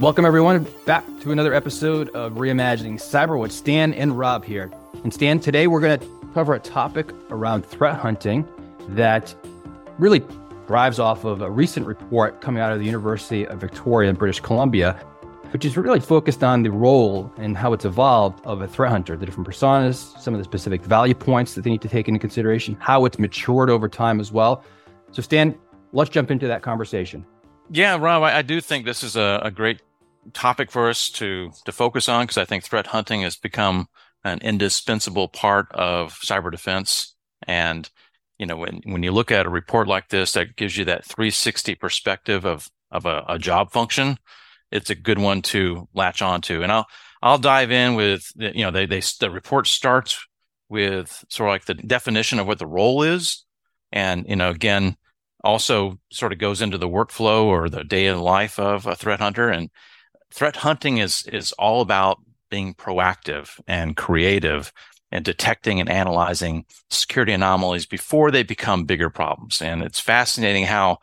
Welcome, everyone, back to another episode of Reimagining Cyber with Stan and Rob here. And Stan, today we're going to cover a topic around threat hunting that really drives off of a recent report coming out of the University of Victoria in British Columbia, which is really focused on the role and how it's evolved of a threat hunter, the different personas, some of the specific value points that they need to take into consideration, how it's matured over time as well. So, Stan, let's jump into that conversation. Yeah, Rob, I, I do think this is a, a, great topic for us to to focus on because I think threat hunting has become an indispensable part of cyber defense. And you know, when when you look at a report like this that gives you that 360 perspective of of a, a job function, it's a good one to latch onto. And I'll I'll dive in with you know they they the report starts with sort of like the definition of what the role is, and you know again also sort of goes into the workflow or the day in the life of a threat hunter. And threat hunting is is all about being proactive and creative and detecting and analyzing security anomalies before they become bigger problems. And it's fascinating how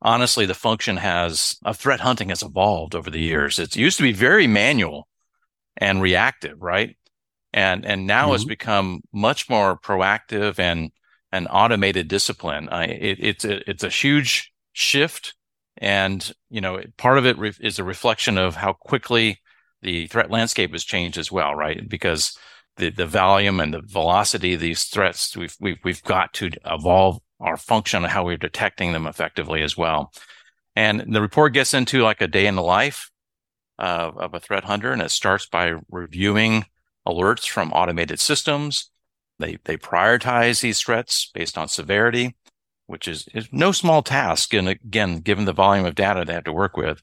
honestly the function has of threat hunting has evolved over the years. It used to be very manual and reactive, right? And and now mm-hmm. it's become much more proactive and an automated discipline. Uh, it, it's a, it's a huge shift, and you know part of it re- is a reflection of how quickly the threat landscape has changed as well, right? Because the the volume and the velocity of these threats, we've we've we've got to evolve our function of how we're detecting them effectively as well. And the report gets into like a day in the life of, of a threat hunter, and it starts by reviewing alerts from automated systems they they prioritize these threats based on severity, which is, is no small task. And again, given the volume of data they have to work with.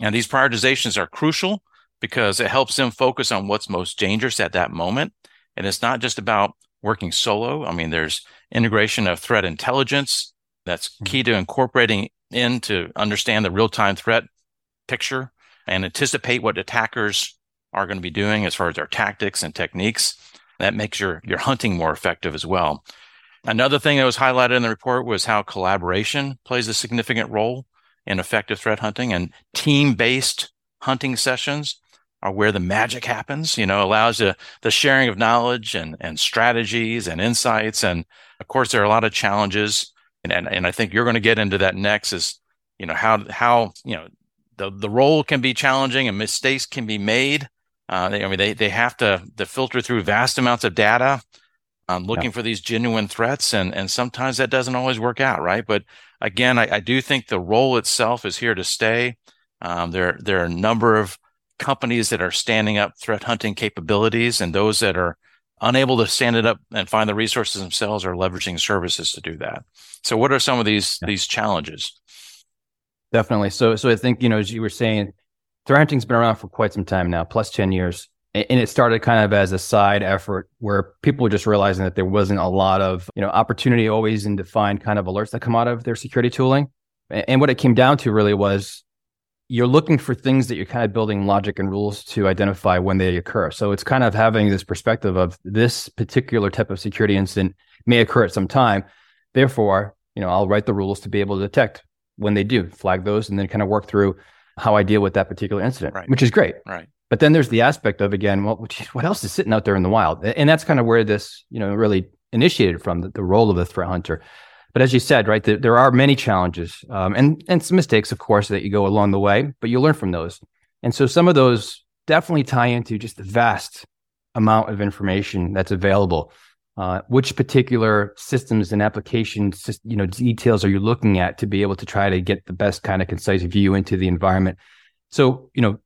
And these prioritizations are crucial because it helps them focus on what's most dangerous at that moment. And it's not just about working solo. I mean, there's integration of threat intelligence that's hmm. key to incorporating in to understand the real time threat picture and anticipate what attackers are going to be doing as far as their tactics and techniques. That makes your, your hunting more effective as well. Another thing that was highlighted in the report was how collaboration plays a significant role in effective threat hunting and team based hunting sessions are where the magic happens, you know, allows the, sharing of knowledge and, and strategies and insights. And of course, there are a lot of challenges. And, and, and I think you're going to get into that next is, you know, how, how, you know, the, the role can be challenging and mistakes can be made. Uh, they, I mean, they they have to to filter through vast amounts of data, um, looking yeah. for these genuine threats, and and sometimes that doesn't always work out, right? But again, I, I do think the role itself is here to stay. Um, there there are a number of companies that are standing up threat hunting capabilities, and those that are unable to stand it up and find the resources themselves are leveraging services to do that. So, what are some of these yeah. these challenges? Definitely. So, so I think you know, as you were saying, threat hunting's been around for quite some time now, plus 10 years. And it started kind of as a side effort where people were just realizing that there wasn't a lot of, you know, opportunity always in defined kind of alerts that come out of their security tooling. And what it came down to really was you're looking for things that you're kind of building logic and rules to identify when they occur. So it's kind of having this perspective of this particular type of security incident may occur at some time. Therefore, you know, I'll write the rules to be able to detect when they do, flag those, and then kind of work through how I deal with that particular incident, right. which is great. Right. But then there's the aspect of again, well, what else is sitting out there in the wild? And that's kind of where this, you know, really initiated from the, the role of the threat hunter. But as you said, right, the, there are many challenges um, and and some mistakes, of course, that you go along the way, but you learn from those. And so some of those definitely tie into just the vast amount of information that's available uh, which particular systems and applications, you know, details are you looking at to be able to try to get the best kind of concise view into the environment? So, you know,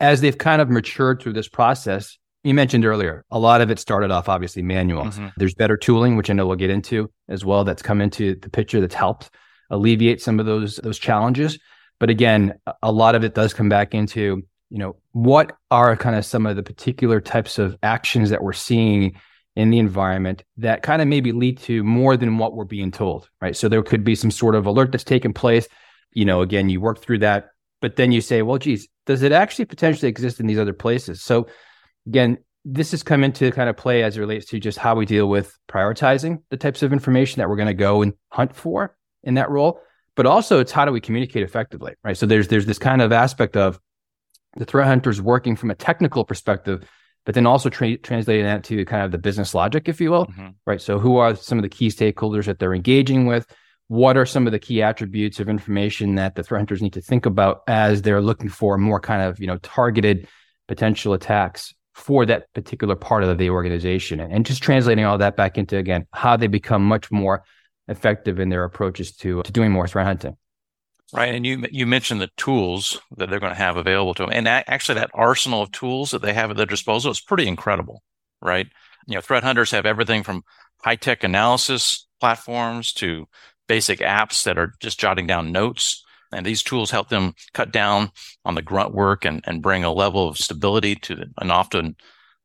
as they've kind of matured through this process, you mentioned earlier, a lot of it started off obviously manual. Mm-hmm. There's better tooling, which I know we'll get into as well, that's come into the picture that's helped alleviate some of those those challenges. But again, a lot of it does come back into, you know, what are kind of some of the particular types of actions that we're seeing in the environment that kind of maybe lead to more than what we're being told, right? So there could be some sort of alert that's taken place. You know, again, you work through that, but then you say, well, geez, does it actually potentially exist in these other places? So again, this has come into kind of play as it relates to just how we deal with prioritizing the types of information that we're going to go and hunt for in that role. But also it's how do we communicate effectively, right? So there's there's this kind of aspect of the threat hunters working from a technical perspective, but then also tra- translating that to kind of the business logic, if you will, mm-hmm. right? So, who are some of the key stakeholders that they're engaging with? What are some of the key attributes of information that the threat hunters need to think about as they're looking for more kind of you know targeted potential attacks for that particular part of the organization, and just translating all that back into again how they become much more effective in their approaches to to doing more threat hunting. Right, and you you mentioned the tools that they're going to have available to them, and actually that arsenal of tools that they have at their disposal is pretty incredible, right? You know, threat hunters have everything from high tech analysis platforms to basic apps that are just jotting down notes, and these tools help them cut down on the grunt work and and bring a level of stability to an often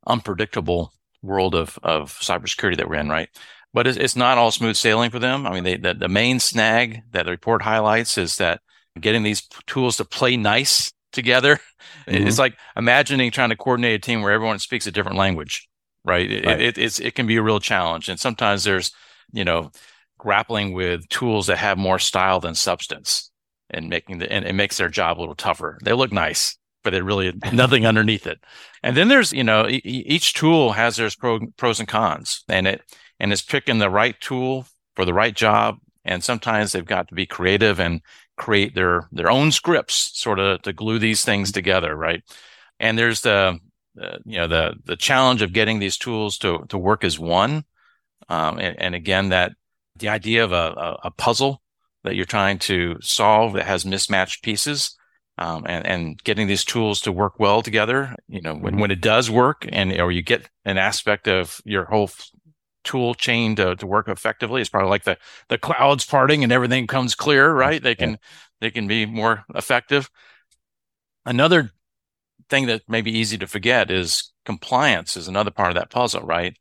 unpredictable world of of cybersecurity that we're in, right? But it's, it's not all smooth sailing for them. I mean, they, the, the main snag that the report highlights is that getting these tools to play nice together. Mm-hmm. It's like imagining trying to coordinate a team where everyone speaks a different language, right? It, right. It, it's, it can be a real challenge. And sometimes there's, you know, grappling with tools that have more style than substance and making the, and it makes their job a little tougher. They look nice, but they're really nothing underneath it. And then there's, you know, e- each tool has their pro, pros and cons and it, and it's picking the right tool for the right job. And sometimes they've got to be creative and create their their own scripts, sort of to glue these things together, right? And there's the, the you know the the challenge of getting these tools to to work as one. Um, and, and, again, that the idea of a, a, puzzle that you're trying to solve that has mismatched pieces. Um, and, and getting these tools to work well together, you know, when, when it does work and, or you get an aspect of your whole tool chain to, to work effectively. It's probably like the, the clouds parting and everything comes clear, right? They can, yeah. they can be more effective. Another thing that may be easy to forget is compliance is another part of that puzzle, right?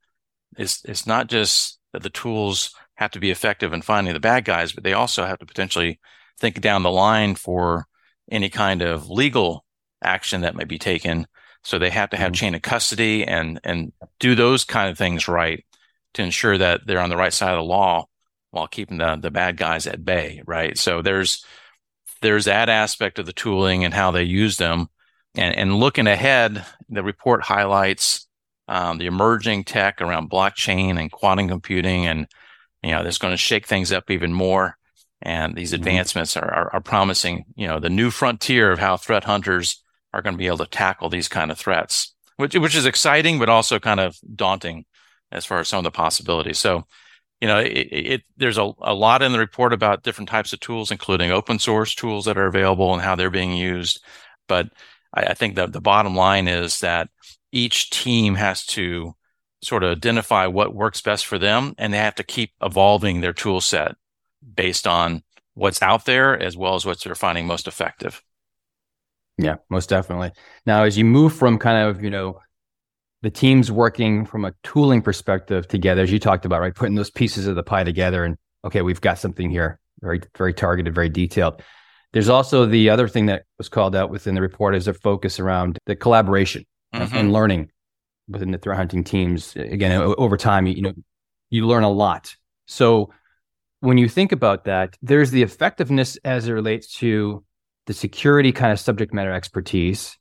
It's, it's not just that the tools have to be effective in finding the bad guys, but they also have to potentially think down the line for any kind of legal action that may be taken. So they have to have mm-hmm. chain of custody and and do those kind of things right to ensure that they're on the right side of the law while keeping the the bad guys at bay, right? So there's there's that aspect of the tooling and how they use them, and and looking ahead, the report highlights um, the emerging tech around blockchain and quantum computing, and you know that's going to shake things up even more. And these mm-hmm. advancements are, are, are promising, you know, the new frontier of how threat hunters are going to be able to tackle these kind of threats, which which is exciting, but also kind of daunting as far as some of the possibilities. So, you know, it, it, there's a, a lot in the report about different types of tools, including open source tools that are available and how they're being used. But I, I think that the bottom line is that each team has to sort of identify what works best for them, and they have to keep evolving their tool set based on what's out there as well as what they're finding most effective. Yeah, most definitely. Now, as you move from kind of, you know, the teams working from a tooling perspective together, as you talked about, right? Putting those pieces of the pie together and okay, we've got something here, very, very targeted, very detailed. There's also the other thing that was called out within the report is a focus around the collaboration mm-hmm. and learning within the threat hunting teams. Again, over time, you know, you learn a lot. So when you think about that, there's the effectiveness as it relates to the security kind of subject matter expertise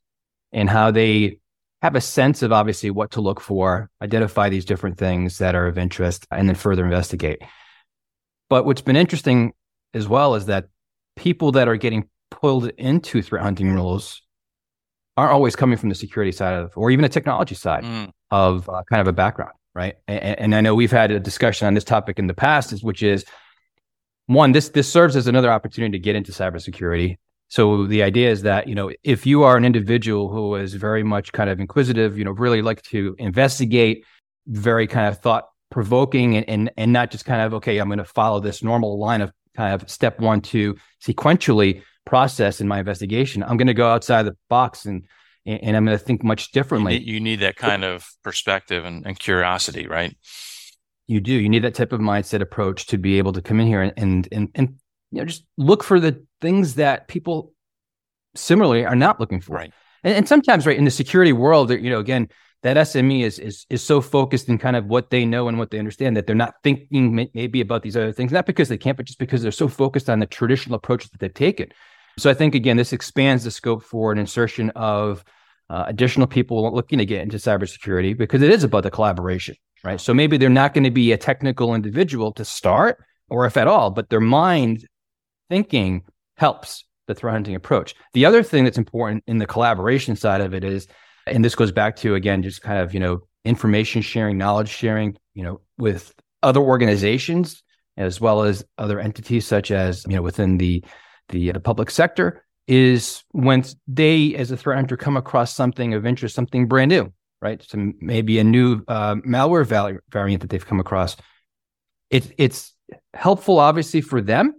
and how they have a sense of obviously what to look for, identify these different things that are of interest, and then further investigate. But what's been interesting as well is that people that are getting pulled into threat hunting roles aren't always coming from the security side of, or even a technology side mm. of uh, kind of a background, right? And, and I know we've had a discussion on this topic in the past, which is one, this this serves as another opportunity to get into cybersecurity so the idea is that, you know, if you are an individual who is very much kind of inquisitive, you know, really like to investigate, very kind of thought provoking and, and and not just kind of, okay, I'm going to follow this normal line of kind of step one to sequentially process in my investigation. I'm going to go outside the box and and I'm going to think much differently. You need, you need that kind of perspective and, and, curiosity, right? You do. You need that type of mindset approach to be able to come in here and and and, and you know just look for the things that people similarly are not looking for. Right. And, and sometimes, right in the security world, you know, again, that SME is is is so focused in kind of what they know and what they understand that they're not thinking may, maybe about these other things, not because they can't, but just because they're so focused on the traditional approaches that they've taken. So I think again, this expands the scope for an insertion of uh, additional people looking to get into cybersecurity because it is about the collaboration, right? So maybe they're not going to be a technical individual to start, or if at all, but their mind thinking helps the threat hunting approach. The other thing that's important in the collaboration side of it is, and this goes back to again, just kind of you know information sharing, knowledge sharing, you know, with other organizations as well as other entities such as you know within the the, the public sector is when they as a threat hunter come across something of interest something brand new right so maybe a new uh, malware val- variant that they've come across it, it's helpful obviously for them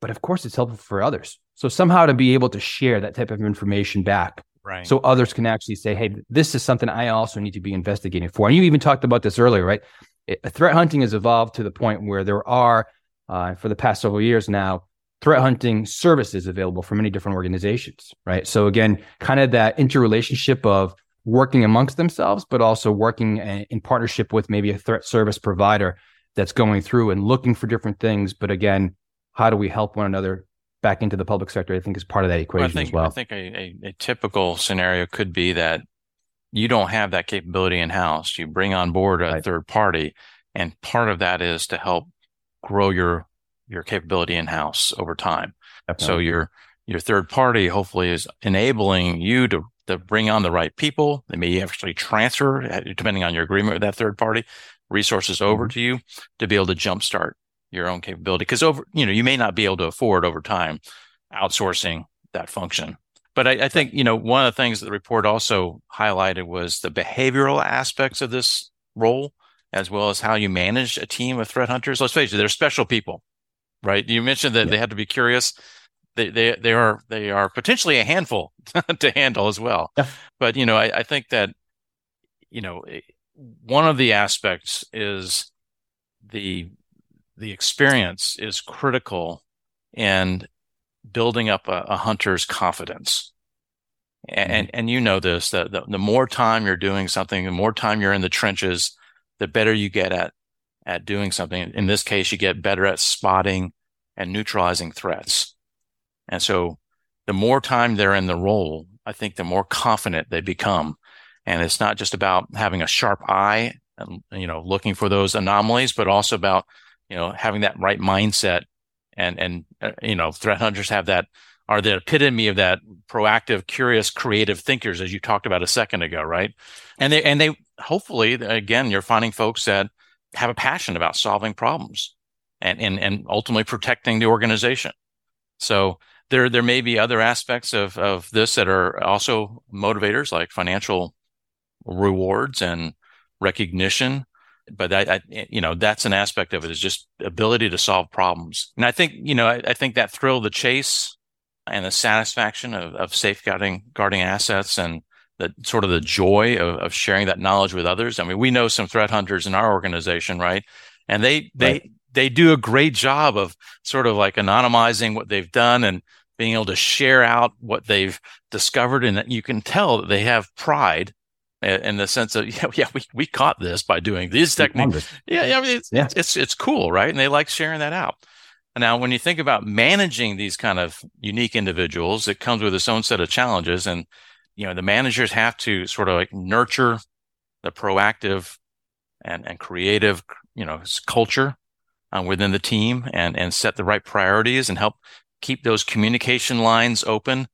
but of course it's helpful for others so somehow to be able to share that type of information back right so others can actually say hey this is something i also need to be investigating for and you even talked about this earlier right it, threat hunting has evolved to the point where there are, uh, for the past several years now, threat hunting services available for many different organizations, right? So again, kind of that interrelationship of working amongst themselves, but also working in partnership with maybe a threat service provider that's going through and looking for different things. But again, how do we help one another back into the public sector? I think is part of that equation well, I think, as well. I think a, a, a typical scenario could be that you don't have that capability in house. You bring on board a right. third party, and part of that is to help grow your your capability in house over time. Definitely. So your your third party hopefully is enabling you to to bring on the right people. They may actually transfer, depending on your agreement with that third party, resources over mm-hmm. to you to be able to jumpstart your own capability. Because over, you know, you may not be able to afford over time outsourcing that function. But I, I, think, you know, one of the things that the report also highlighted was the behavioral aspects of this role, as well as how you manage a team of threat hunters. Let's face it, they're special people, right? You mentioned that yeah. they have to be curious. They, they, they are, they are potentially a handful to handle as well. Yeah. But, you know, I, I think that, you know, one of the aspects is the, the experience is critical in building up a, a hunter's confidence. And, mm-hmm. and you know this that the, the more time you're doing something, the more time you're in the trenches, the better you get at at doing something. In this case, you get better at spotting and neutralizing threats. And so the more time they're in the role, I think the more confident they become. And it's not just about having a sharp eye and, you know, looking for those anomalies, but also about, you know, having that right mindset and and uh, you know threat hunters have that are the epitome of that proactive curious creative thinkers as you talked about a second ago right? And they and they hopefully again you're finding folks that have a passion about solving problems and and and ultimately protecting the organization. So there there may be other aspects of of this that are also motivators like financial rewards and recognition but I, I, you know, that's an aspect of it is just ability to solve problems. And I think, you know, I, I think that thrill, the chase and the satisfaction of, of safeguarding, guarding assets and the sort of the joy of, of sharing that knowledge with others. I mean, we know some threat hunters in our organization, right? And they, they, right. they do a great job of sort of like anonymizing what they've done and being able to share out what they've discovered. And that you can tell that they have pride in the sense of yeah, yeah we, we caught this by doing these techniques. yeah yeah, I mean, it's, yeah. it's it's cool right? And they like sharing that out. Now when you think about managing these kind of unique individuals it comes with its own set of challenges. And you know the managers have to sort of like nurture the proactive and and creative you know culture uh, within the team and and set the right priorities and help keep those communication lines open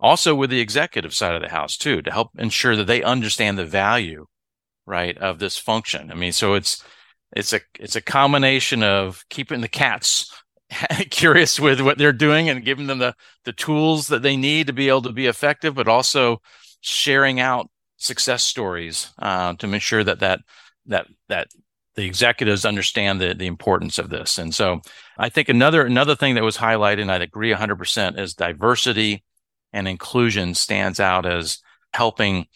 also with the executive side of the house too to help ensure that they understand the value right of this function. I mean so it's it's a it's a combination of keeping the cats curious with what they're doing and giving them the the tools that they need to be able to be effective but also sharing out success stories uh, to make sure that that that that the executives understand the, the importance of this. And so i think another another thing that was highlighted and i'd agree 100% is diversity and inclusion stands out as helping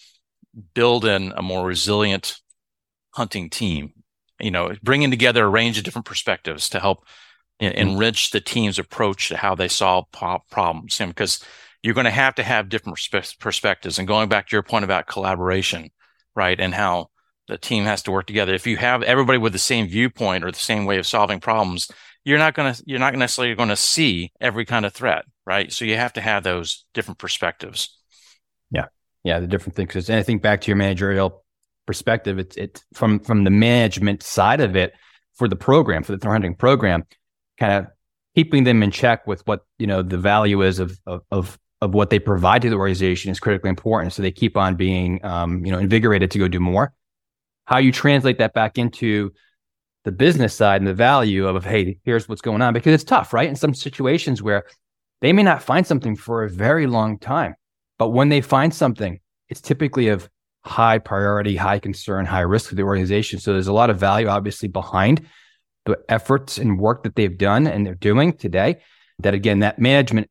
build in a more resilient hunting team. You know, bringing together a range of different perspectives to help mm-hmm. enrich the team's approach to how they solve problems. Because you're going to have to have different perspectives. And going back to your point about collaboration, right, and how the team has to work together. If you have everybody with the same viewpoint or the same way of solving problems, you're not going to you're not necessarily going to see every kind of threat right? So you have to have those different perspectives. Yeah. Yeah. The different things. Because I think back to your managerial perspective, it's, it's from, from the management side of it for the program, for the threat hunting program, kind of keeping them in check with what, you know, the value is of, of, of of what they provide to the organization is critically important. So they keep on being, um, you know, invigorated to go do more. How you translate that back into the business side and the value of, hey, here's what's going on, because it's tough, right? In some situations where they may not find something for a very long time, but when they find something, it's typically of high priority, high concern, high risk to the organization. So there's a lot of value, obviously, behind the efforts and work that they've done and they're doing today. That again, that management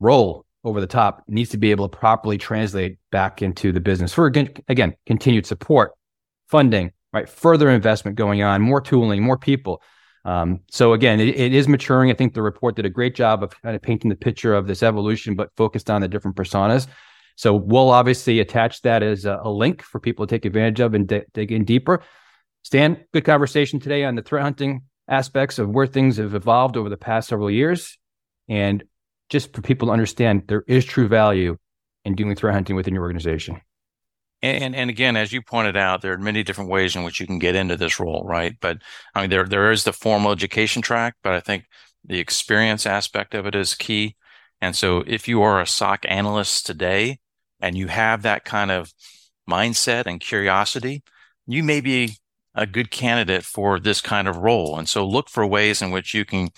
role over the top needs to be able to properly translate back into the business for again continued support funding right further investment going on more tooling more people um, so again it, it is maturing. I think the report did a great job of kind of painting the picture of this evolution but focused on the different personas. So we'll obviously attach that as a, a link for people to take advantage of and dig in deeper. Stan good conversation today on the threat hunting aspects of where things have evolved over the past several years. And just for people to understand there is true value in doing threat hunting within your organization. And, and again, as you pointed out, there are many different ways in which you can get into this role, right? But I mean, there there is the formal education track, but I think the experience aspect of it is key. And so, if you are a SOC analyst today and you have that kind of mindset and curiosity, you may be a good candidate for this kind of role. And so, look for ways in which you can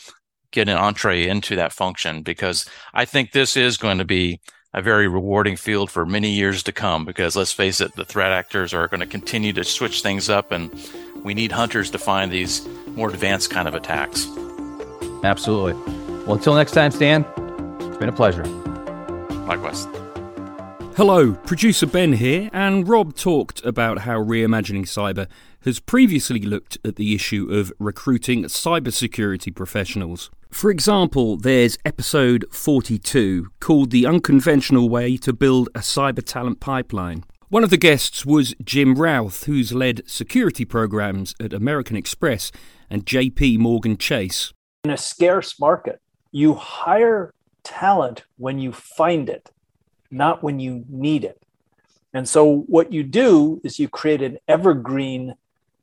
get an entree into that function because I think this is going to be a very rewarding field for many years to come because let's face it, the threat actors are going to continue to switch things up and we need hunters to find these more advanced kind of attacks. Absolutely. Well, until next time, Stan, it's been a pleasure. Likewise. Hello, producer Ben here, and Rob talked about how Reimagining Cyber has previously looked at the issue of recruiting cybersecurity professionals. For example, there's episode 42 called The Unconventional Way to Build a Cyber Talent Pipeline. One of the guests was Jim Routh, who's led security programs at American Express and JP Morgan Chase. In a scarce market, you hire talent when you find it, not when you need it. And so, what you do is you create an evergreen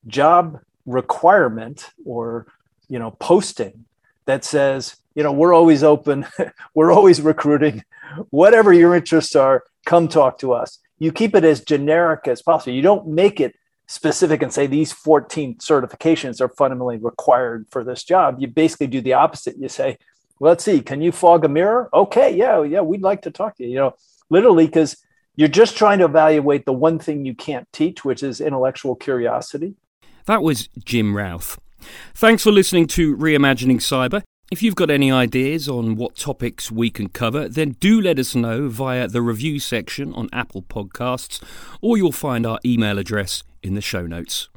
job requirement or you know posting that says you know we're always open we're always recruiting. Whatever your interests are come talk to us. You keep it as generic as possible. You don't make it specific and say these 14 certifications are fundamentally required for this job. You basically do the opposite. You say let's see can you fog a mirror? Okay yeah yeah we'd like to talk to you you know literally because you're just trying to evaluate the one thing you can't teach which is intellectual curiosity. That was Jim Routh. Thanks for listening to Reimagining Cyber. If you've got any ideas on what topics we can cover, then do let us know via the review section on Apple Podcasts, or you'll find our email address in the show notes.